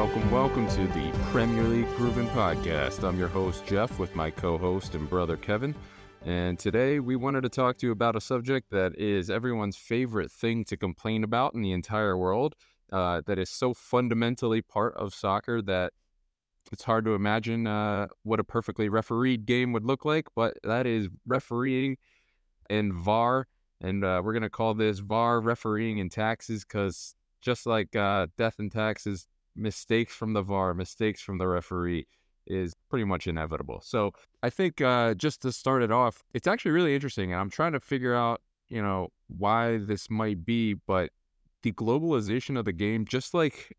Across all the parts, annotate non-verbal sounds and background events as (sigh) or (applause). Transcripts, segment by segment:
welcome, welcome to the Premier League Proven Podcast. I'm your host, Jeff, with my co host and brother, Kevin. And today we wanted to talk to you about a subject that is everyone's favorite thing to complain about in the entire world, uh, that is so fundamentally part of soccer that it's hard to imagine uh, what a perfectly refereed game would look like, but that is refereeing and VAR. And uh, we're going to call this VAR refereeing and taxes because just like uh, death and taxes, mistakes from the VAR, mistakes from the referee is pretty much inevitable. So I think uh, just to start it off, it's actually really interesting. And I'm trying to figure out, you know, why this might be, but the globalization of the game, just like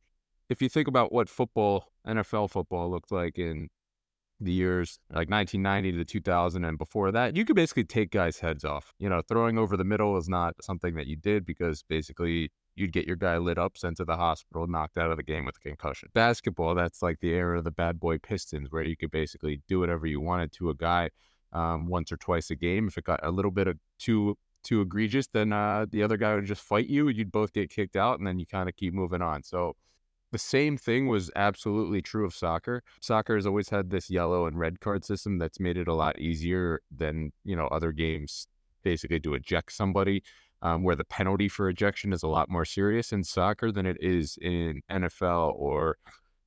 if you think about what football, NFL football looked like in the years like 1990 to 2000 and before that, you could basically take guys' heads off. You know, throwing over the middle is not something that you did because basically you'd get your guy lit up, sent to the hospital, knocked out of the game with a concussion. Basketball, that's like the era of the bad boy Pistons, where you could basically do whatever you wanted to a guy um, once or twice a game. If it got a little bit of too too egregious, then uh, the other guy would just fight you, and you'd both get kicked out, and then you kind of keep moving on. So the same thing was absolutely true of soccer. Soccer has always had this yellow and red card system that's made it a lot easier than you know other games basically to eject somebody um, where the penalty for ejection is a lot more serious in soccer than it is in NFL or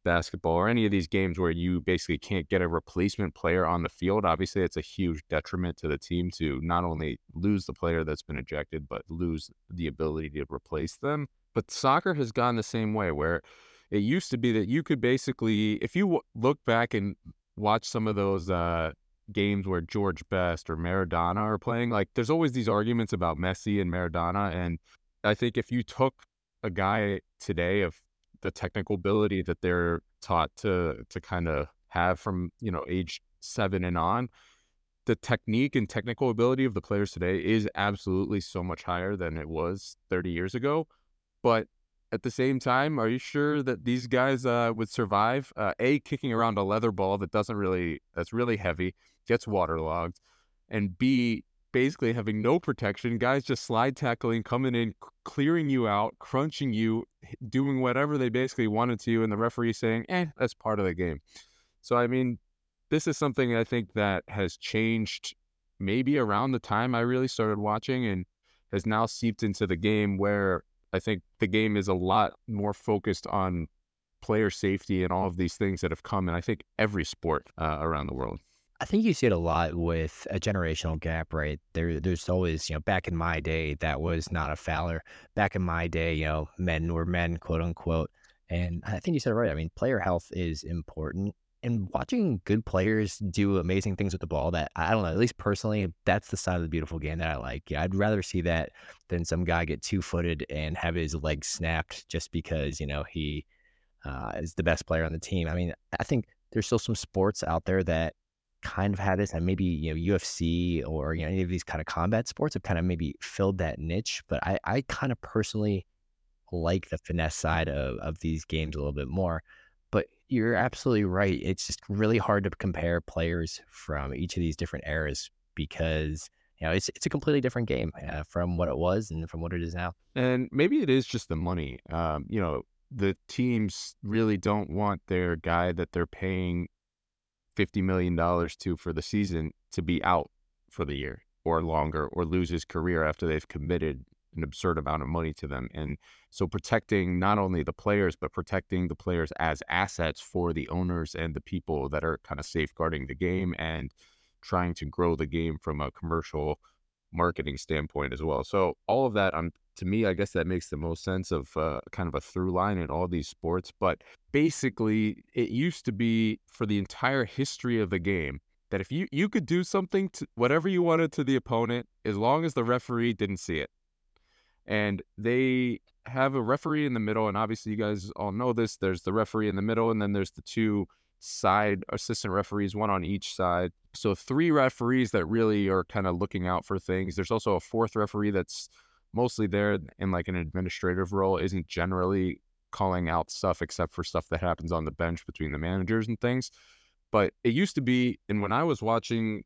basketball or any of these games where you basically can't get a replacement player on the field. Obviously, it's a huge detriment to the team to not only lose the player that's been ejected, but lose the ability to replace them. But soccer has gone the same way where it used to be that you could basically, if you w- look back and watch some of those uh, games where George Best or Maradona are playing, like there's always these arguments about Messi and Maradona. And I think if you took a guy today of the technical ability that they're taught to to kind of have from, you know, age seven and on, the technique and technical ability of the players today is absolutely so much higher than it was 30 years ago. But at the same time, are you sure that these guys uh, would survive? Uh, a kicking around a leather ball that doesn't really that's really heavy, gets waterlogged, and B basically having no protection, guys just slide tackling, coming in, clearing you out, crunching you, doing whatever they basically wanted to, and the referee saying, "Eh, that's part of the game." So I mean, this is something I think that has changed maybe around the time I really started watching and has now seeped into the game where I think the game is a lot more focused on player safety and all of these things that have come in, I think, every sport uh, around the world. I think you see it a lot with a generational gap, right? There, there's always, you know, back in my day, that was not a fouler. Back in my day, you know, men were men, quote unquote. And I think you said it right. I mean, player health is important and watching good players do amazing things with the ball that I don't know, at least personally, that's the side of the beautiful game that I like. Yeah, I'd rather see that than some guy get two footed and have his leg snapped just because, you know, he uh, is the best player on the team. I mean, I think there's still some sports out there that kind of had this and maybe, you know, UFC or, you know, any of these kind of combat sports have kind of maybe filled that niche. But I, I kind of personally like the finesse side of, of these games a little bit more you're absolutely right. It's just really hard to compare players from each of these different eras because you know it's it's a completely different game uh, from what it was and from what it is now. And maybe it is just the money. Um, you know, the teams really don't want their guy that they're paying fifty million dollars to for the season to be out for the year or longer or lose his career after they've committed an absurd amount of money to them. And so protecting not only the players, but protecting the players as assets for the owners and the people that are kind of safeguarding the game and trying to grow the game from a commercial marketing standpoint as well. So all of that, um, to me, I guess that makes the most sense of uh, kind of a through line in all these sports. But basically, it used to be for the entire history of the game that if you you could do something to whatever you wanted to the opponent as long as the referee didn't see it and they have a referee in the middle. And obviously, you guys all know this. There's the referee in the middle, and then there's the two side assistant referees, one on each side. So three referees that really are kind of looking out for things. There's also a fourth referee that's mostly there in like an administrative role, isn't generally calling out stuff except for stuff that happens on the bench between the managers and things. But it used to be, and when I was watching,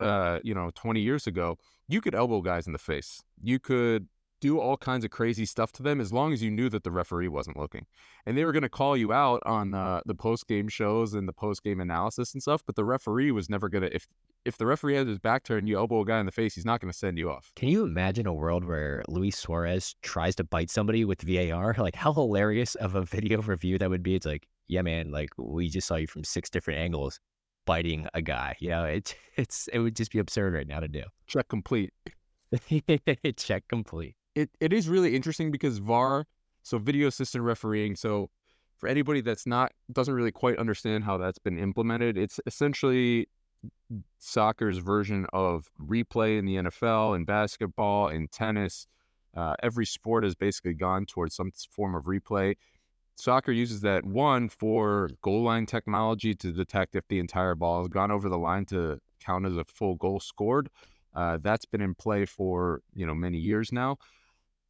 uh, you know, 20 years ago, you could elbow guys in the face. You could do all kinds of crazy stuff to them as long as you knew that the referee wasn't looking. And they were going to call you out on uh, the post game shows and the post game analysis and stuff, but the referee was never going to if if the referee has his back turned, you elbow a guy in the face, he's not going to send you off. Can you imagine a world where Luis Suarez tries to bite somebody with VAR? (laughs) Like how hilarious of a video review that would be. It's like, yeah, man, like we just saw you from six different angles biting a guy. You know, it, (laughs) it's it would just be absurd right now to do. Check complete. (laughs) Check complete. It it is really interesting because VAR, so video assistant refereeing. So for anybody that's not doesn't really quite understand how that's been implemented, it's essentially soccer's version of replay in the NFL and basketball and tennis. Uh, every sport has basically gone towards some form of replay. Soccer uses that one for goal line technology to detect if the entire ball has gone over the line to count as a full goal scored. Uh, that's been in play for you know many years now.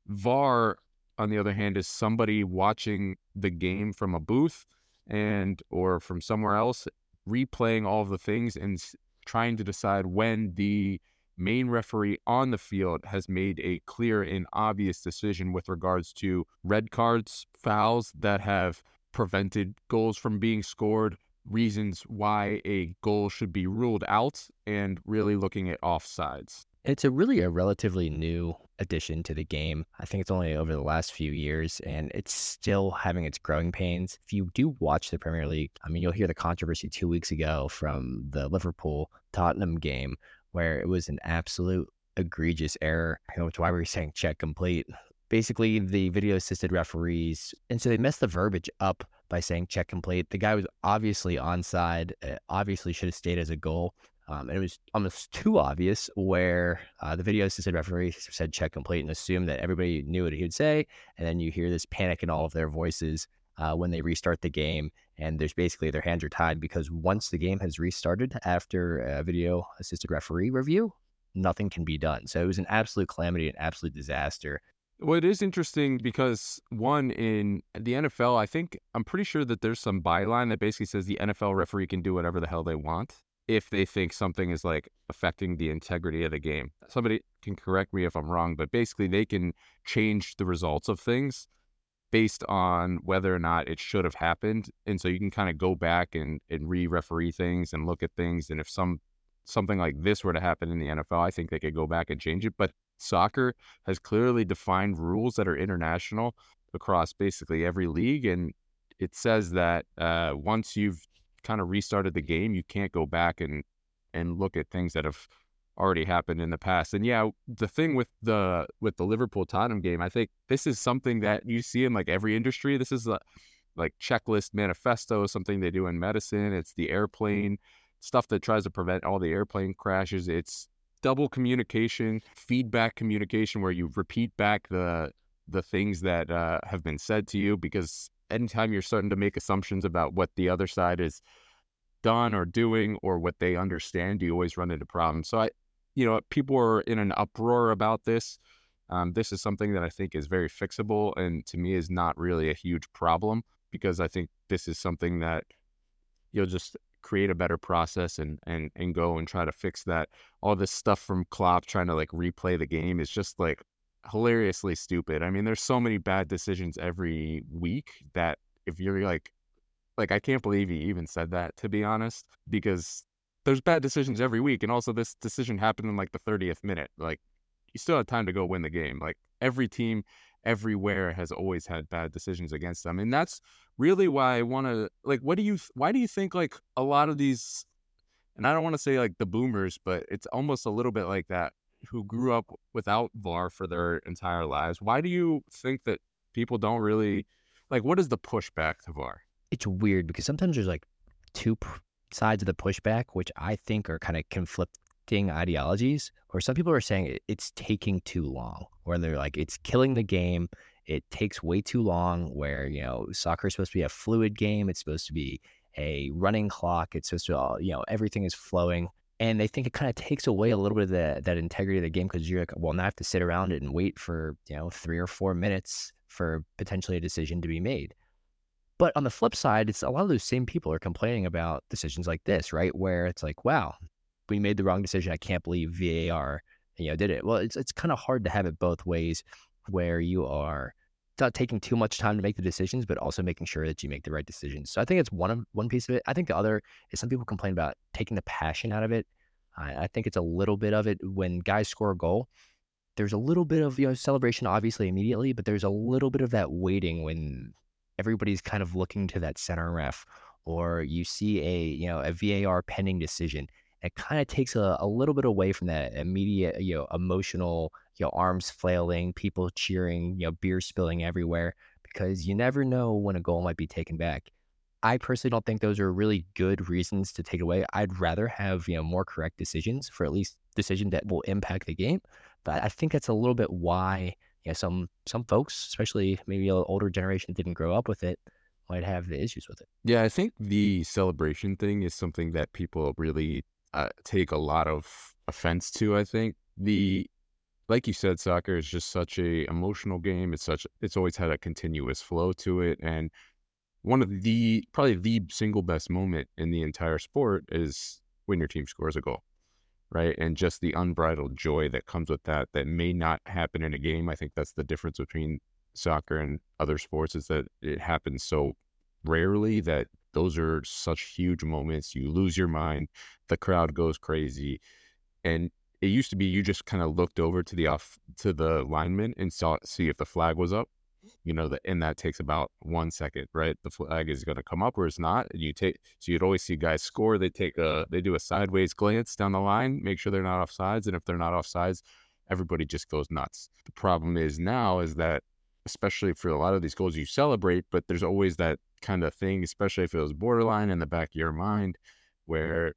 VAR, on the other hand, is somebody watching the game from a booth and or from somewhere else, replaying all of the things and trying to decide when the main referee on the field has made a clear and obvious decision with regards to red cards, fouls that have prevented goals from being scored, reasons why a goal should be ruled out, and really looking at offsides. It's a really a relatively new addition to the game. I think it's only over the last few years and it's still having its growing pains. If you do watch the Premier League, I mean, you'll hear the controversy two weeks ago from the Liverpool Tottenham game where it was an absolute egregious error. Which why were you saying check complete? Basically, the video assisted referees, and so they messed the verbiage up by saying check complete. The guy was obviously onside, uh, obviously should have stayed as a goal. Um, and it was almost too obvious where uh, the video assisted referee said check complete and assumed that everybody knew what he would say. And then you hear this panic in all of their voices uh, when they restart the game. And there's basically their hands are tied because once the game has restarted after a video assisted referee review, nothing can be done. So it was an absolute calamity, an absolute disaster. Well, it is interesting because one in the NFL, I think I'm pretty sure that there's some byline that basically says the NFL referee can do whatever the hell they want if they think something is like affecting the integrity of the game. Somebody can correct me if I'm wrong, but basically they can change the results of things based on whether or not it should have happened. And so you can kind of go back and, and re-referee things and look at things. And if some something like this were to happen in the NFL, I think they could go back and change it. But soccer has clearly defined rules that are international across basically every league. And it says that uh, once you've kind of restarted the game, you can't go back and and look at things that have already happened in the past. And yeah, the thing with the with the Liverpool Tottenham game, I think this is something that you see in like every industry. This is a like checklist manifesto, something they do in medicine. It's the airplane stuff that tries to prevent all the airplane crashes. It's double communication, feedback communication, where you repeat back the the things that uh, have been said to you. Because anytime you're starting to make assumptions about what the other side is done or doing or what they understand, you always run into problems. So I, you know, people are in an uproar about this. Um, this is something that I think is very fixable and to me is not really a huge problem because I think this is something that you'll just create a better process and and and go and try to fix that. All this stuff from Klopp trying to like replay the game is just like hilariously stupid. I mean, there's so many bad decisions every week that if you're like like I can't believe he even said that to be honest because there's bad decisions every week. And also, this decision happened in like the 30th minute. Like, you still have time to go win the game. Like, every team everywhere has always had bad decisions against them. And that's really why I want to, like, what do you, why do you think, like, a lot of these, and I don't want to say like the boomers, but it's almost a little bit like that, who grew up without VAR for their entire lives. Why do you think that people don't mm. really, like, what is the pushback to VAR? It's weird because sometimes there's like two sides of the pushback, which I think are kind of conflicting ideologies, or some people are saying it's taking too long, where they're like, it's killing the game. It takes way too long, where, you know, soccer is supposed to be a fluid game. It's supposed to be a running clock. It's supposed to, all, you know, everything is flowing. And they think it kind of takes away a little bit of the, that integrity of the game because you're like, well, now I have to sit around it and wait for, you know, three or four minutes for potentially a decision to be made. But on the flip side, it's a lot of those same people are complaining about decisions like this, right? Where it's like, wow, we made the wrong decision. I can't believe VAR, you know, did it. Well, it's it's kind of hard to have it both ways. where you are not taking too much time to make the decisions, but also making sure that you make the right decisions. So I think it's one of one piece of it. I think the other is some people complain about taking the passion out of it. I, I think it's a little bit of it when guys score a goal. There's a little bit of you know celebration, obviously immediately, but there's a little bit of that waiting when everybody's kind of looking to that center ref, or you see a you know a VAR pending decision. It kind of takes a, a little bit away from that immediate you know emotional you know, arms flailing, people cheering, you know, beer spilling everywhere because you never know when a goal might be taken back. I personally don't think those are really good reasons to take away. I'd rather have, you know, more correct decisions for at least decision that will impact the game. But I think that's a little bit why, you know, some some folks, especially maybe an older generation that didn't grow up with it, might have the issues with it. Yeah, I think mm. the celebration thing is something that people really uh, take a lot of offense to. I think the like you said, soccer is just such a emotional game. It's such it's always had a continuous flow to it, and one of the probably the single best moment in the entire sport is when your team scores a goal, right? And just the unbridled joy that comes with that that may not happen in a game. I think that's the difference between soccer and other sports is that it happens so rarely that those are such huge moments. You lose your mind, the crowd goes crazy, and it used to be you just kind of looked over to the off to the lineman and saw see if the flag was up you know the, and that takes about one second right the flag is going to come up or it's not and you take so you'd always see guys score they take a they do a sideways glance down the line make sure they're not off sides and if they're not off sides everybody just goes nuts the problem is now is that especially for a lot of these goals you celebrate but there's always that kind of thing especially if it was borderline in the back of your mind where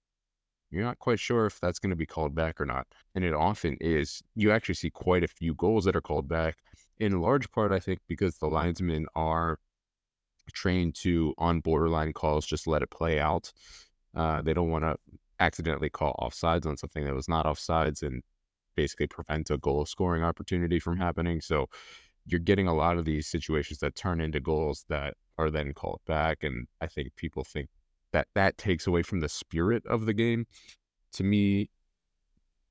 you're not quite sure if that's going to be called back or not. And it often is. You actually see quite a few goals that are called back, in large part, I think, because the linesmen are trained to, on borderline calls, just let it play out. Uh, they don't want to accidentally call offsides on something that was not offsides and basically prevent a goal scoring opportunity from happening. So you're getting a lot of these situations that turn into goals that are then called back. And I think people think that that takes away from the spirit of the game. To me,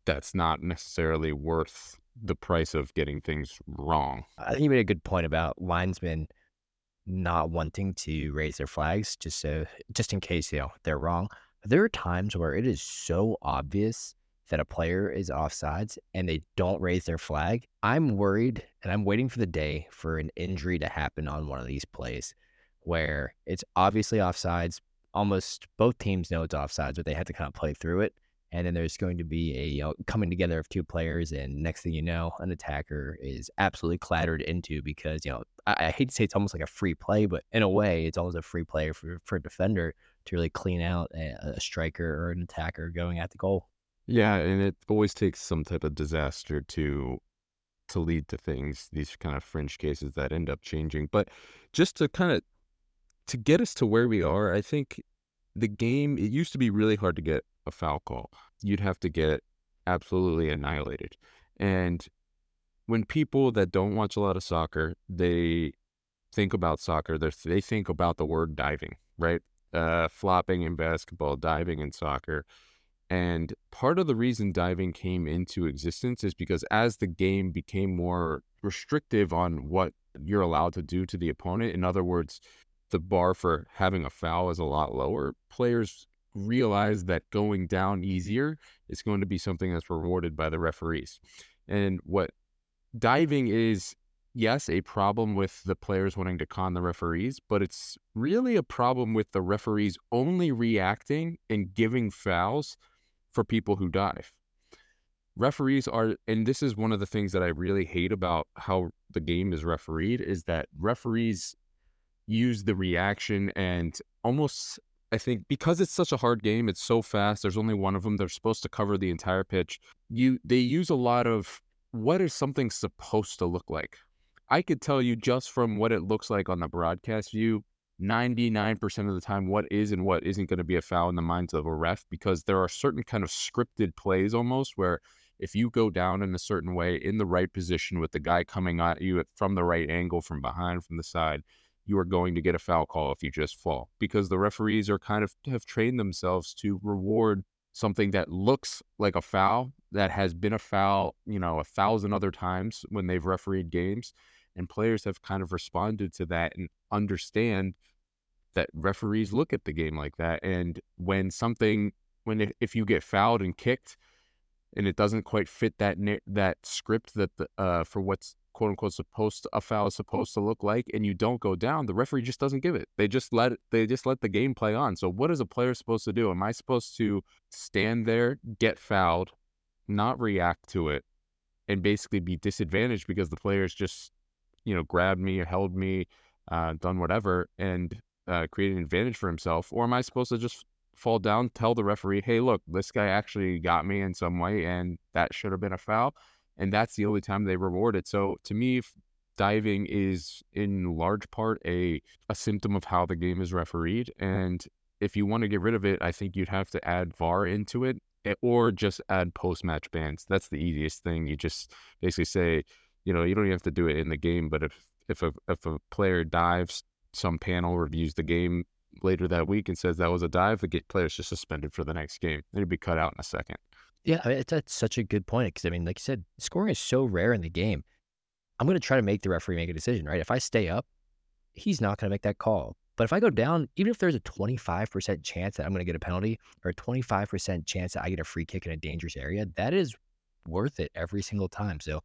that's not necessarily worth the price of getting things wrong. I think you made a good point about linesmen not wanting to raise their flags just so just in case you know they're wrong. There are times where it is so obvious that a player is offsides and they don't raise their flag. I'm worried and I'm waiting for the day for an injury to happen on one of these plays where it's obviously offsides, almost both teams know it's offsides, but they have to kind of play through it. And then there's going to be a you know, coming together of two players, and next thing you know, an attacker is absolutely clattered into because you know I, I hate to say it's almost like a free play, but in a way, it's almost a free play for for a defender to really clean out a, a striker or an attacker going at the goal. Yeah, and it always takes some type of disaster to to lead to things, these kind of fringe cases that end up changing. But just to kind of to get us to where we are, I think the game, it used to be really hard to get a foul call. You'd have to get absolutely annihilated. And when people that don't watch a lot of soccer, they think about soccer, they think about the word diving, right? Uh, flopping in basketball, diving in soccer. And part of the reason diving came into existence is because as the game became more restrictive on what you're allowed to do to the opponent, in other words, the bar for having a foul is a lot lower, players realize that going down easier is going to be something that's rewarded by the referees. And what diving is, yes, a problem with the players wanting to con the referees, but it's really a problem with the referees only reacting and giving fouls for people who dive. Referees are, and this is one of the things that I really hate about how the game is refereed, is that referees use the reaction and almost I think because it's such a hard game, it's so fast. There's only one of them. They're supposed to cover the entire pitch. You they use a lot of what is something supposed to look like. I could tell you just from what it looks like on the broadcast view, 99% of the time what is and what isn't going to be a foul in the minds of a ref because there are certain kind of scripted plays almost where if you go down in a certain way in the right position with the guy coming at you from the right angle from behind from the side you are going to get a foul call if you just fall because the referees are kind of have trained themselves to reward something that looks like a foul that has been a foul, you know, a thousand other times when they've refereed games, and players have kind of responded to that and understand that referees look at the game like that. And when something, when it, if you get fouled and kicked, and it doesn't quite fit that that script that the, uh, for what's quote unquote supposed to, a foul is supposed to look like, and you don't go down, the referee just doesn't give it. They just let they just let the game play on. So what is a player supposed to do? Am I supposed to stand there, get fouled, not react to it, and basically be disadvantaged because the players just you know grabbed me, held me, uh, done whatever, and uh, create an advantage for himself, or am I supposed to just fall down, tell the referee, hey, look, this guy actually got me in some way, and that should have been a foul, and that's the only time they reward it. So to me, diving is in large part a a symptom of how the game is refereed, and if you want to get rid of it, I think you'd have to add VAR into it, eh, or just add post match bans. That's the easiest thing. You just basically say, you know, you don't even have to do it in the game, but if if a if a player dives some panel reviews the game later that week and says that was a dive, the player's just suspended for the next game. It'd be cut out in a second. Yeah, I mean, that's such a good point because I mean, like you said, scoring is so rare in the game. I'm going to try to make the referee make a decision, right? If I stay up, he's not going to make that call. But if I go down, even if there's a 25% chance that I'm going to get a penalty or a 25% chance that I get a free kick in a dangerous area, that is worth it every single time. So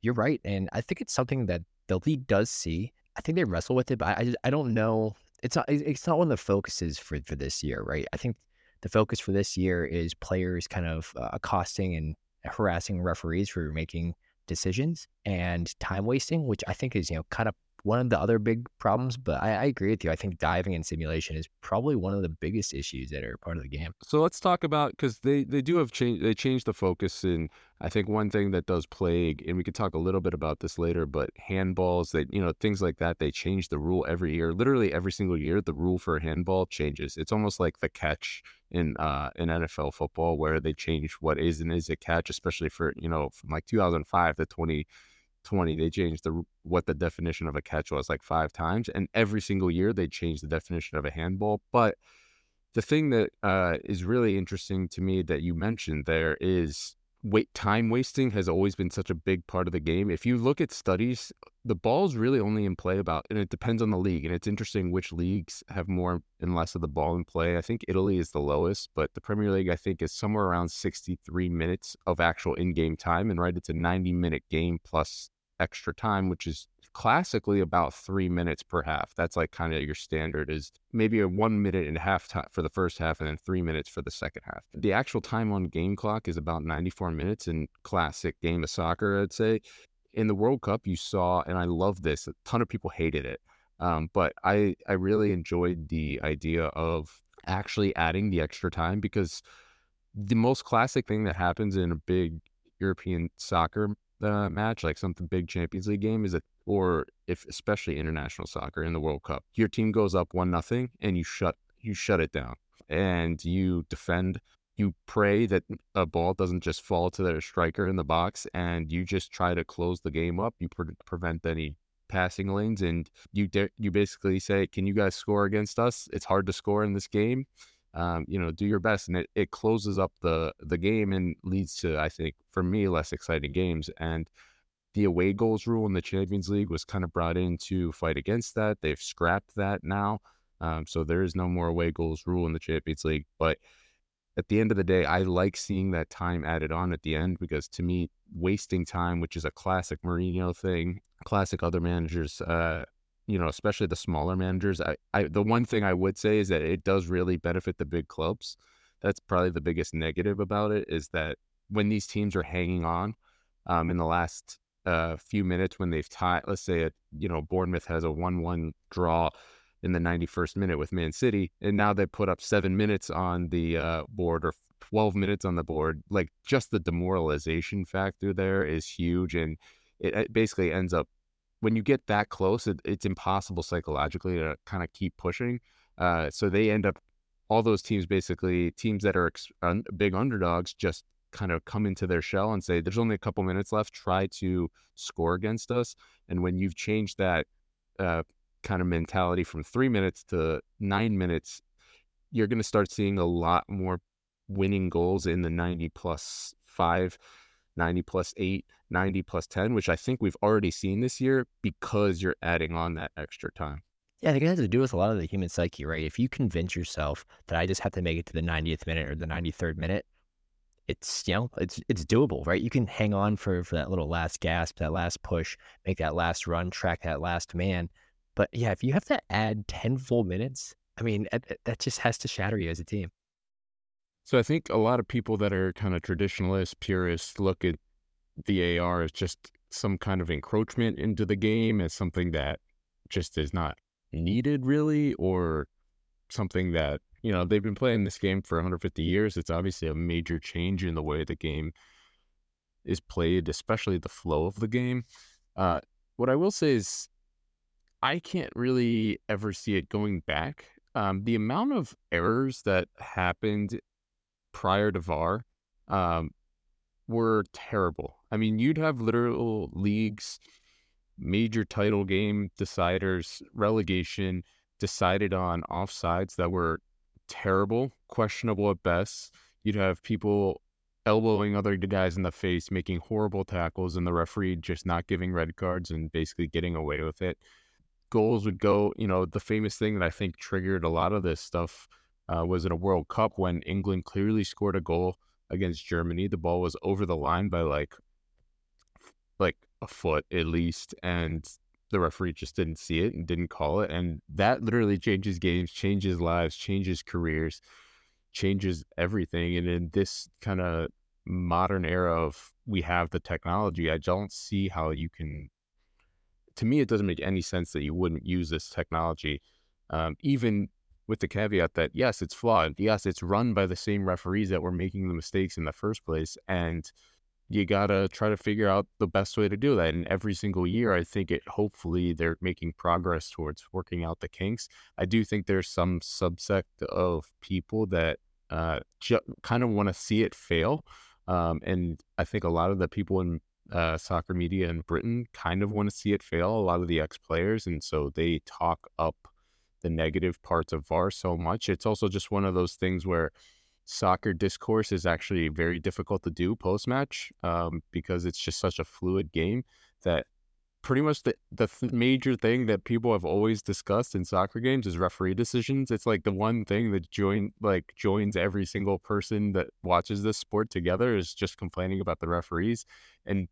you're right. And I think it's something that the league does see I think they wrestle with it, but I I don't know. It's not it's not one of the focuses for for this year, right? I think the focus for this year is players kind of uh, accosting and harassing referees for making decisions and time wasting, which I think is you know kind of one of the other big problems. But I, I, agree with you. I think diving and simulation is probably one of the biggest issues that are part of the game. So let's talk about because they they do have changed. They changed the focus, and I think one thing that does plague, and we could talk a little bit about this later, but handballs, that you know things like that, they change the rule every year. Literally every single year, the rule for a handball changes. It's almost like the catch in uh in NFL football where they change what is and is a catch, especially for you know from like 2005 to 20 20 they changed the what the definition of a catch was like five times and every single year they changed the definition of a handball but the thing that uh, is really interesting to me that you mentioned there is wait time wasting has always been such a big part of the game. If you look at studies the ball's really only in play about and it depends on the league and it's interesting which leagues have more and less of the ball in play i think italy is the lowest but the premier league i think is somewhere around 63 minutes of actual in-game time and right it's a 90 minute game plus extra time, which is classically about three minutes per half. That's like kind of your standard is maybe a one minute and a half time for the first half and then three minutes for the second half. The actual time on game clock is about 94 minutes in classic game of soccer, I'd say. In the World Cup, you saw, and I love this, a ton of people hated it. Um, but I, I really enjoyed the idea of actually adding the extra time because the most classic thing that happens in a big European soccer uh, match, like something big Champions League game, is it or if especially international soccer in the World Cup, your team goes up one nothing and you shut you shut it down and you defend. You pray that a ball doesn't just fall to their striker in the box, and you just try to close the game up. You pre- prevent any passing lanes, and you de- you basically say, "Can you guys score against us? It's hard to score in this game." um, you know, do your best, and it, it closes up the the game and leads to, I think, for me, less exciting games. And the away goals rule in the Champions League was kind of brought in to fight against that. They've scrapped that now, um, so there is no more away goals rule in the Champions League. But at the end of the day, I like seeing that time added on at the end because to me, wasting time, which is a classic Mourinho thing, classic other managers uh, you know, especially the smaller managers. I, I, the one thing I would say is that it does really benefit the big clubs. That's probably the biggest negative about it is that when these teams are hanging on um, in the last uh, few minutes when they've tied, let's say, a, you know, Bournemouth has a 1 1 draw in the 91st minute with Man City, and now they put up seven minutes on the uh, board or 12 minutes on the board. Like just the demoralization factor there is huge. And it, it basically ends up when you get that close, it, it's impossible psychologically to kind of keep pushing. Uh, so they end up all those teams basically teams that are ex- un- big underdogs just kind of come into their shell and say there's only a couple minutes left try to score against us and when you've changed that uh, kind of mentality from three minutes to nine minutes you're going to start seeing a lot more winning goals in the 90 plus five, 90 plus eight, 90 plus 10, which I think we've already seen this year because you're adding on that extra time. Yeah, I think it has to do with a lot of the human psyche, right? If you convince yourself that I just have to make it to the 90th minute or the 93rd minute, it's you know it's it's doable, right? You can hang on for for that little last gasp, that last push, make that last run, track that last man. But yeah, if you have to add 10 full minutes, I mean, that, just has to shatter you as a team. So I think a lot of people that are kind of traditionalists, purists, look at the VAR as just some kind of encroachment into the game, as something that just is not needed really, or something that, you know, they've been playing this game for 150 years. It's obviously a major change in the way the game is played, especially the flow of the game. Uh, what I will say is, I can't really ever see it going back. Um, the amount of errors that happened prior to VAR um, were terrible. I mean, you'd have literal leagues, major title game deciders, relegation decided on offsides that were terrible, questionable at best. You'd have people elbowing other guys in the face, making horrible tackles, and the referee just not giving red cards and basically getting away with it. Goals would go, you know, the famous thing that I think triggered a lot of this stuff uh, was in a World Cup when England clearly scored a goal against Germany. The ball was over the line by like like a foot at least, and the referee just didn't see it and didn't call it. And that literally changes games, changes lives, changes careers, changes everything. And in this kind of modern era of we have the technology, I don't see how you can. To me, it doesn't make any sense that you wouldn't use this technology, um, even with the caveat that yes, it's flawed. Yes, it's run by the same referees that were making the mistakes in the first place. And you gotta try to figure out the best way to do that. And every single year, I think it hopefully they're making progress towards working out the kinks. I do think there's some subsect of people that uh, ju- kind of want to see it fail. Um, and I think a lot of the people in uh, soccer media in Britain kind of want to see it fail. A lot of the ex players, and so they talk up the negative parts of VAR so much. It's also just one of those things where soccer discourse is actually very difficult to do post match um, because it's just such a fluid game that pretty much the, the th- major thing that people have always discussed in soccer games is referee decisions. It's like the one thing that join like joins every single person that watches this sport together is just complaining about the referees and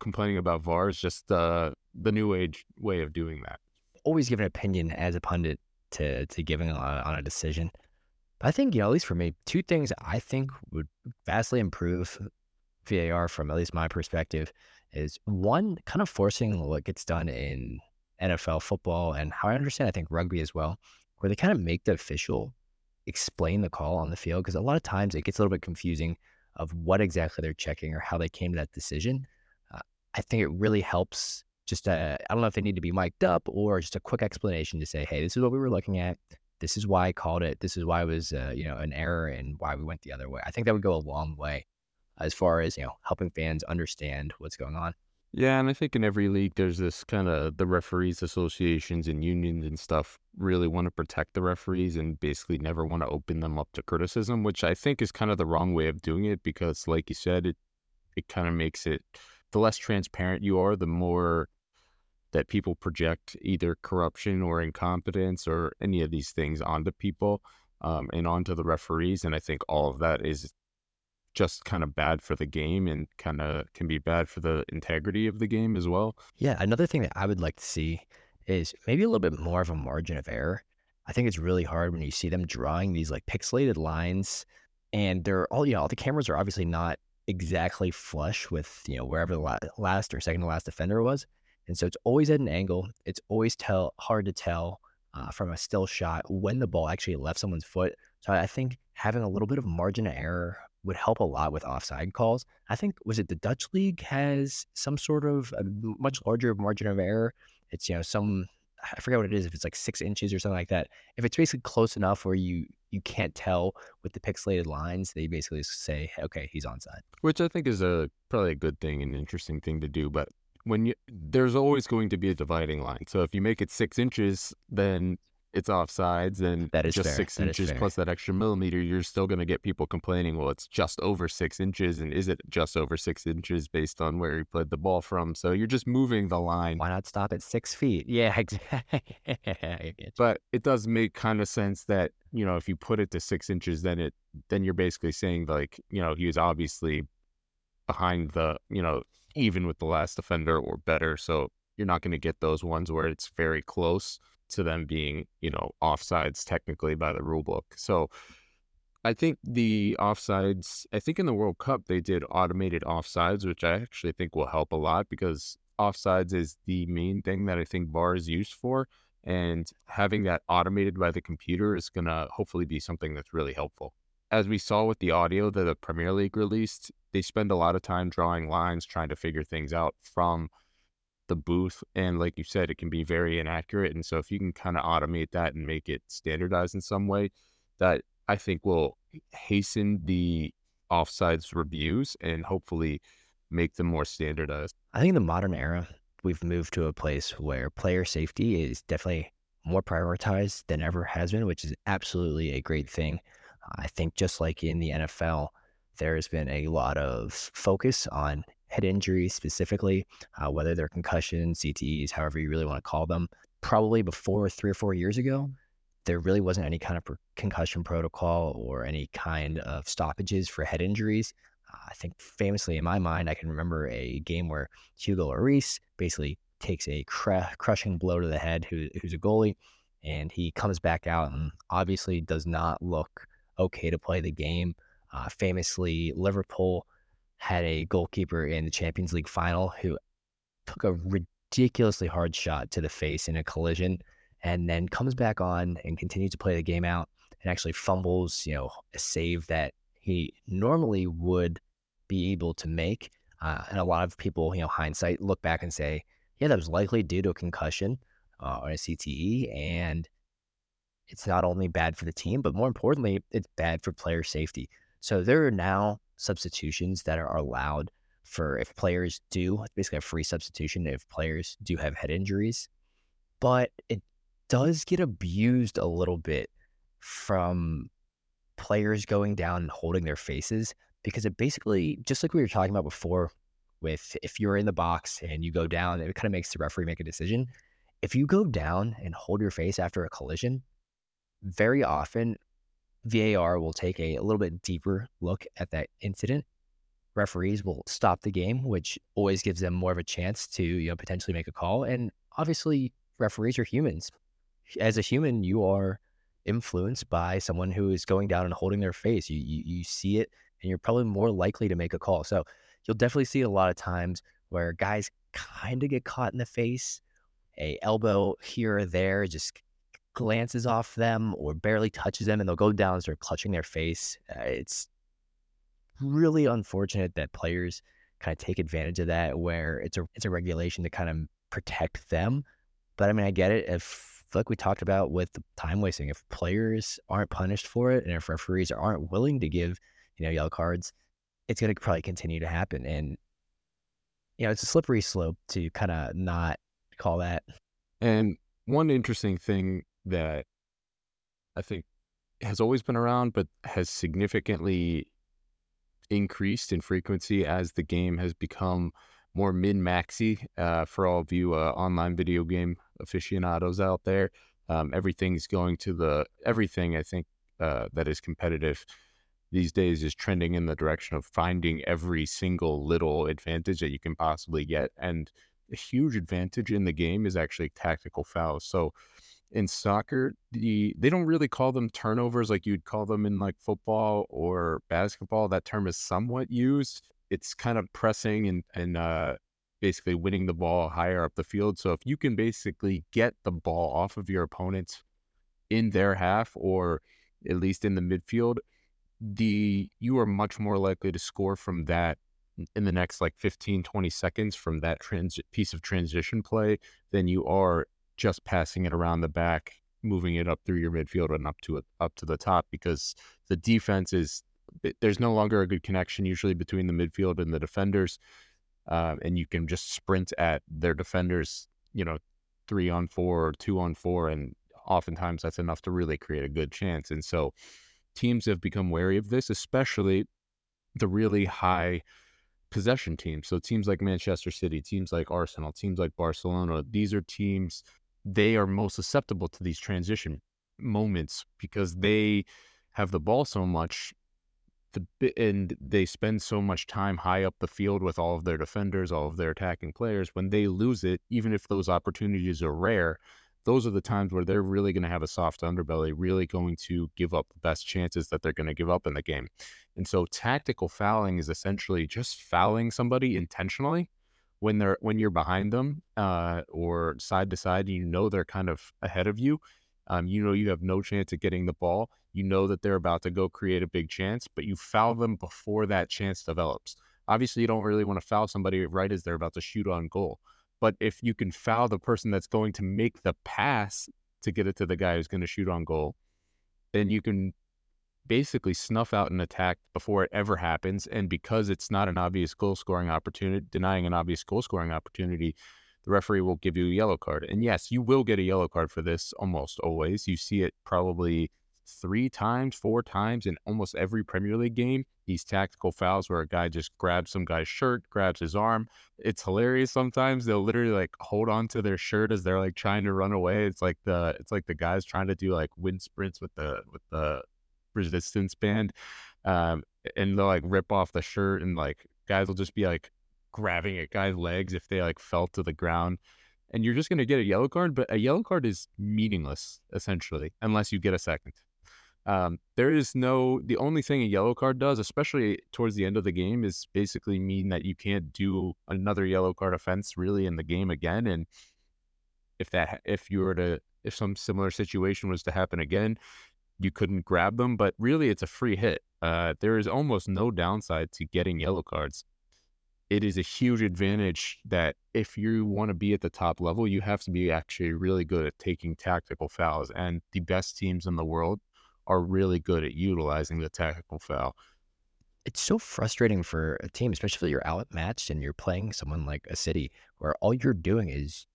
complaining about VAR is just uh, the new age way of doing that. Always give an opinion as a pundit to to giving on, on a decision. But I think you know, at least for me, two things I think would vastly improve VAR from at least my perspective is one kind of forcing what gets done in NFL football and how I understand I think rugby as well, where they kind of make the official explain the call on the field because a lot of times it gets a little bit confusing of what exactly they're checking or how they came to that decision. Uh, I think it really helps just I don't know if they need to be mic'd up or just a quick explanation to say, hey, this is what we were looking at. This is why I called it. This is why it was, uh, you know, an error and why we went the other way. I think that would go a long way as far as you know helping fans understand what's going on. Yeah, and I think in every league there's this kind of the referees associations and unions and stuff really want to protect the referees and basically never want to open them up to criticism, which I think is kind of the wrong way of doing it because like you said, it it kind of makes it the less transparent you are, the more that people project either corruption or incompetence or any of these things onto people um, and onto the referees. And I think all of that is just kind of bad for the game and kind of can be bad for the integrity of the game as well. Yeah. Another thing that I would like to see is maybe a little bit more of a margin of error. I think it's really hard when you see them drawing these like pixelated lines and they're all, you know, all the cameras are obviously not exactly flush with, you know, wherever the last or second to last defender was. And so it's always at an angle. It's always tell hard to tell uh, from a still shot when the ball actually left someone's foot. So I think having a little bit of margin of error would help a lot with offside calls. I think was it the Dutch league has some sort of a much larger margin of error. It's you know some I forget what it is if it's like six inches or something like that. If it's basically close enough where you you can't tell with the pixelated lines, they basically say okay he's onside. Which I think is a probably a good thing and interesting thing to do, but. When you there's always going to be a dividing line. So if you make it six inches, then it's offsides and that is just fair. six that inches plus that extra millimeter, you're still going to get people complaining, well, it's just over six inches. And is it just over six inches based on where he played the ball from? So you're just moving the line. Why not stop at six feet? Yeah, (laughs) exactly. but it does make kind of sense that, you know, if you put it to six inches, then it, then you're basically saying like, you know, he was obviously behind the, you know, even with the last defender or better. So you're not going to get those ones where it's very close to them being, you know, offsides technically by the rule book. So I think the offsides, I think in the World Cup, they did automated offsides, which I actually think will help a lot because offsides is the main thing that I think VAR is used for. And having that automated by the computer is going to hopefully be something that's really helpful. As we saw with the audio that the Premier League released, they spend a lot of time drawing lines, trying to figure things out from the booth. And like you said, it can be very inaccurate. And so if you can kind of automate that and make it standardized in some way, that I think will hasten the offsides reviews and hopefully make them more standardized. I think in the modern era, we've moved to a place where player safety is definitely more prioritized than ever has been, which is absolutely a great thing. I think just like in the NFL, there's been a lot of focus on head injuries specifically, uh, whether they're concussions, CTEs, however you really want to call them. Probably before three or four years ago, there really wasn't any kind of concussion protocol or any kind of stoppages for head injuries. Uh, I think famously in my mind, I can remember a game where Hugo Lloris basically takes a cr- crushing blow to the head, who, who's a goalie, and he comes back out and obviously does not look okay to play the game. Uh, famously, Liverpool had a goalkeeper in the Champions League final who took a ridiculously hard shot to the face in a collision and then comes back on and continues to play the game out and actually fumbles, you know, a save that he normally would be able to make. Uh, and a lot of people, you know, hindsight look back and say, yeah, that was likely due to a concussion uh, or a CTE. And it's not only bad for the team, but more importantly, it's bad for player safety. So there are now substitutions that are allowed for if players do it's basically a free substitution if players do have head injuries but it does get abused a little bit from players going down and holding their faces because it basically just like we were talking about before with if you're in the box and you go down it kind of makes the referee make a decision. If you go down and hold your face after a collision very often VAR will take a, a little bit deeper look at that incident. Referees will stop the game, which always gives them more of a chance to you know potentially make a call. And obviously, referees are humans. As a human, you are influenced by someone who is going down and holding their face. You, you you see it, and you're probably more likely to make a call. So you'll definitely see a lot of times where guys kind of get caught in the face, a elbow here or there, just glances off them or barely touches them and they'll go down and start clutching their face. Uh, it's really unfortunate that players kind of take advantage of that where it's a it's a regulation to kind of protect them. But I mean, I get it. If like we talked about with time wasting, if players aren't punished for it and if referees aren't willing to give, you know, yellow cards, it's going to probably continue to happen. And, you know, it's a slippery slope to kind of not call that. And one interesting thing that I think has always been around, but has significantly increased in frequency as the game has become more min maxy uh, for all of you uh, online video game aficionados out there. Um, everything's going to the everything I think uh, that is competitive these days is trending in the direction of finding every single little advantage that you can possibly get. And a huge advantage in the game is actually tactical fouls. So in soccer, the they don't really call them turnovers like you'd call them in like football or basketball. That term is somewhat used. It's kind of pressing and and uh, basically winning the ball higher up the field. So if you can basically get the ball off of your opponents in their half or at least in the midfield, the you are much more likely to score from that in the next like 15 20 seconds from that trans- piece of transition play than you are just passing it around the back, moving it up through your midfield and up to it up to the top because the defense is there's no longer a good connection usually between the midfield and the defenders, uh, and you can just sprint at their defenders, you know, three on four or two on four, and oftentimes that's enough to really create a good chance. And so teams have become wary of this, especially the really high possession teams. So teams like Manchester City, teams like Arsenal, teams like Barcelona, these are teams they are most susceptible to these transition moments because they have the ball so much and they spend so much time high up the field with all of their defenders, all of their attacking players. When they lose it, even if those opportunities are rare, those are the times where they're really going to have a soft underbelly, really going to give up the best chances that they're going to give up in the game. And so tactical fouling is essentially just fouling somebody intentionally when they're when you're behind them uh, or side to side, you know they're kind of ahead of you. Um, you know you have no chance of getting the ball. You know that they're about to go create a big chance, but you foul them before that chance develops. Obviously, you don't really want to foul somebody right as they're about to shoot on goal. But if you can foul the person that's going to make the pass to get it to the guy who's going to shoot on goal, then you can basically snuff out an attack before it ever happens. And because it's not an obvious goal scoring opportunity, denying an obvious goal scoring opportunity, the referee will give you a yellow card. And yes, you will get a yellow card for this almost always. You see it probably three times, four times in almost every Premier League game. These tactical fouls where a guy just grabs some guy's shirt, grabs his arm. It's hilarious sometimes. They'll literally like hold on to their shirt as they're like trying to run away. It's like the it's like the guys trying to do like wind sprints with the with the resistance band. Um, and they'll like rip off the shirt and like guys will just be like grabbing at guys' legs if they like fell to the ground. And you're just gonna get a yellow card, but a yellow card is meaningless essentially unless you get a second. Um, there is no the only thing a yellow card does, especially towards the end of the game, is basically mean that you can't do another yellow card offense really in the game again. And if that if you were to if some similar situation was to happen again, you couldn't grab them, but really it's a free hit. Uh, there is almost no downside to getting yellow cards. It is a huge advantage that if you want to be at the top level, you have to be actually really good at taking tactical fouls. And the best teams in the world are really good at utilizing the tactical foul. It's so frustrating for a team, especially if you're outmatched and you're playing someone like a city where all you're doing is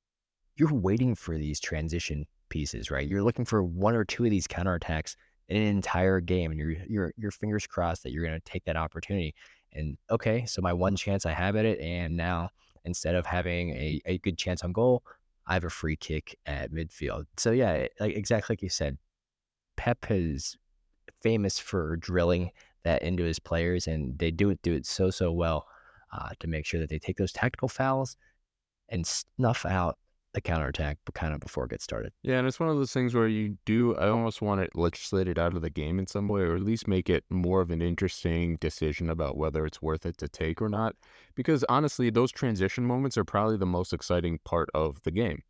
you're waiting for these transition pieces, right? You're looking for one or two of these counterattacks in an entire game, and you're you're your fingers crossed that you're going to take that opportunity. And okay, so my one chance I have at it, and now instead of having a, a good chance on goal, I have a free kick at midfield. So yeah, like exactly like you said, Pep is famous for drilling that into his players, and they do it do it so so well uh, to make sure that they take those tactical fouls and snuff out the counterattack but kind of before it gets started. Yeah, and it's one of those things where you do I almost want it legislated out of the game in some way or at least make it more of an interesting decision about whether it's worth it to take or not. Because honestly, those transition moments are probably the most exciting part of the game.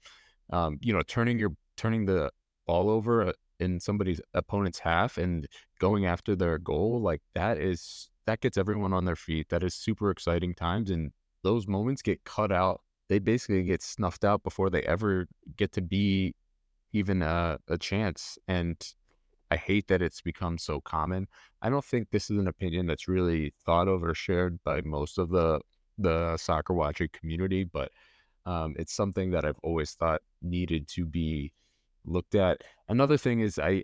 Um, you know, turning your turning the ball over uh, in somebody's opponent's half and going after their goal, like that is that gets everyone on their feet. That is super exciting times and those moments get cut out they basically get snuffed out before they ever get to be even a, a chance. And I hate that it's become so common. I don't think this is an opinion that's really thought of or shared by most of the the soccer watching community, but um, it's something that I've always thought needed to be looked at. Another thing is I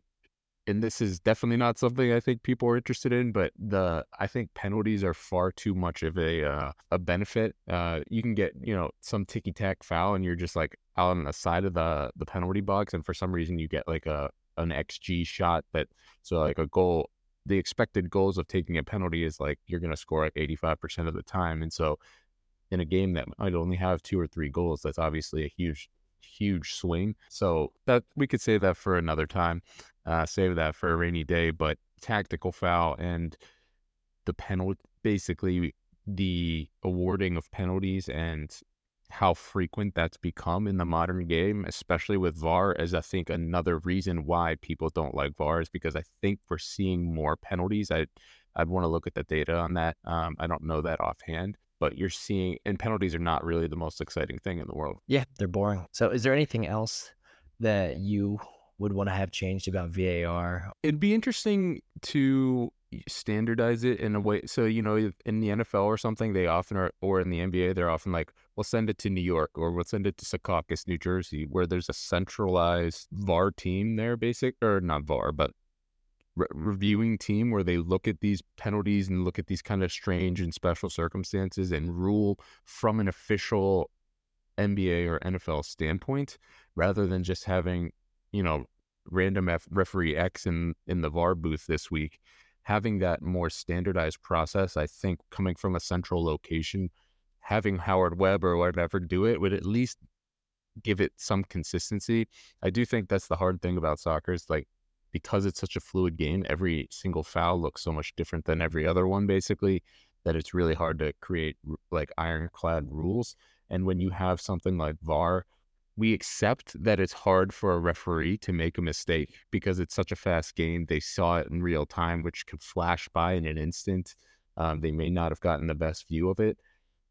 and this is definitely not something I think people are interested in, but the I think penalties are far too much of a uh, a benefit. Uh, you can get you know some ticky tack foul, and you're just like out on the side of the the penalty box, and for some reason you get like a an xG shot that so like a goal. The expected goals of taking a penalty is like you're going to score like 85% of the time, and so in a game that might only have two or three goals, that's obviously a huge huge swing. So that we could say that for another time uh, save that for a rainy day. But tactical foul and the penalty, basically the awarding of penalties and how frequent that's become in the modern game, especially with VAR, is I think another reason why people don't like VAR is because I think we're seeing more penalties. I I'd want to look at the data on that. Um, I don't know that offhand, but you're seeing and penalties are not really the most exciting thing in the world. Yeah, they're boring. So, is there anything else that you would want to have changed about VAR? It'd be interesting to standardize it in a way. So, you know, in the NFL or something, they often are, or in the NBA, they're often like, we'll send it to New York or we'll send it to Secaucus, New Jersey, where there's a centralized VAR team there, basic, or not VAR, but re- reviewing team where they look at these penalties and look at these kind of strange and special circumstances and rule from an official NBA or NFL standpoint rather than just having, you know, random F- referee X in in the VAR booth this week. Having that more standardized process, I think, coming from a central location, having Howard Webb or whatever do it would at least give it some consistency. I do think that's the hard thing about soccer is like because it's such a fluid game, every single foul looks so much different than every other one, basically, that it's really hard to create like ironclad rules. And when you have something like VAR, we accept that it's hard for a referee to make a mistake because it's such a fast game. They saw it in real time, which could flash by in an instant. Um, they may not have gotten the best view of it.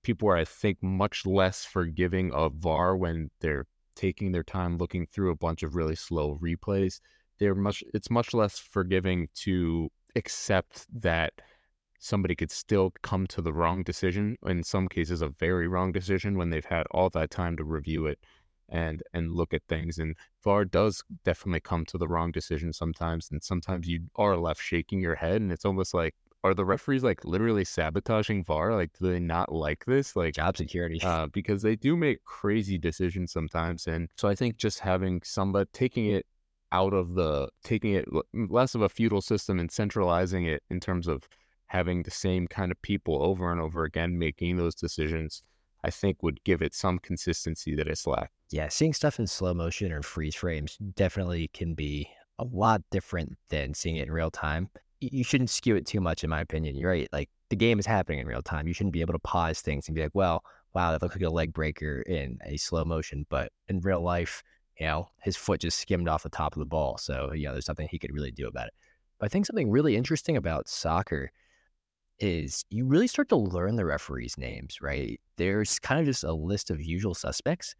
People are, I think, much less forgiving of VAR when they're taking their time looking through a bunch of really slow replays they're much it's much less forgiving to accept that somebody could still come to the wrong decision in some cases a very wrong decision when they've had all that time to review it and and look at things and VAR does definitely come to the wrong decision sometimes and sometimes you are left shaking your head and it's almost like are the referees like literally sabotaging VAR like do they not like this? Like job security. (laughs) uh, because they do make crazy decisions sometimes and so I think just having somebody taking it out of the taking it less of a feudal system and centralizing it in terms of having the same kind of people over and over again making those decisions, I think would give it some consistency that it's lacked. Yeah, seeing stuff in slow motion or freeze frames definitely can be a lot different than seeing it in real time. You shouldn't skew it too much, in my opinion. You're right. Like the game is happening in real time. You shouldn't be able to pause things and be like, well, wow, that looks like a leg breaker in a slow motion. But in real life, you know, his foot just skimmed off the top of the ball. So, you know, there's nothing he could really do about it. But I think something really interesting about soccer is you really start to learn the referees' names, right? There's kind of just a list of usual suspects,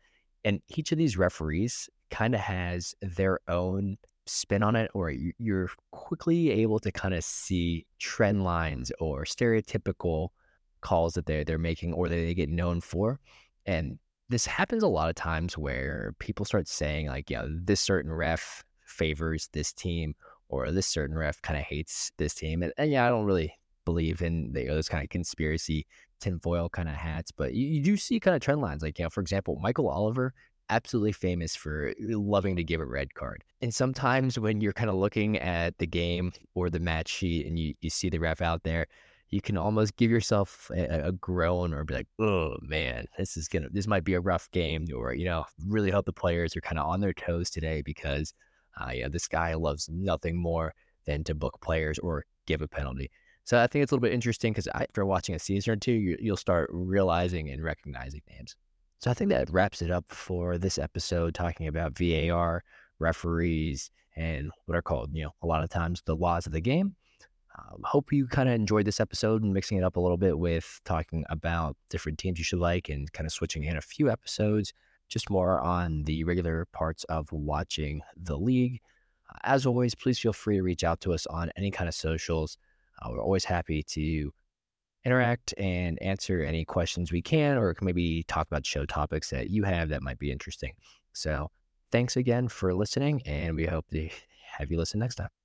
and each of these referees kind of has their own spin on it, or you're quickly able to kind of see trend lines or stereotypical calls that they're, they're making or that they get known for. And this happens a lot of times where people start saying like, yeah, this certain ref favors this team or this certain ref kind of hates this team. And, and, yeah, I don't really believe in the, you know, those kind of conspiracy tinfoil kind of hats, but you, you do see kind of trend lines. Like, you know, for example, Michael Oliver, absolutely famous for loving to give a red card. And sometimes when you're kind of looking at the game or the match sheet and you, you see the ref out there, you can almost give yourself a, a, groan or be like, oh man, this is gonna, this might be a rough game, or you know, really hope the players are kind of on their toes today because, uh, know, this guy loves nothing more than to book players or give a penalty. So I think it's a little bit interesting because after watching a season or two, you, you'll start realizing and recognizing names. So I think that wraps it up for this episode, talking about VAR, referees, and what are called, you know, a lot of times the laws of the game. Um, hope you kind of enjoyed this episode and mixing it up a little bit with talking about different teams you should like and kind of switching in a few episodes, just more on the regular parts of watching the league. As always, please feel free to reach out to us on any kind of socials. Uh, we're always happy to interact and answer any questions we can, or maybe talk about show topics that you have that might be interesting. So, thanks again for listening, and we hope to have you listen next time.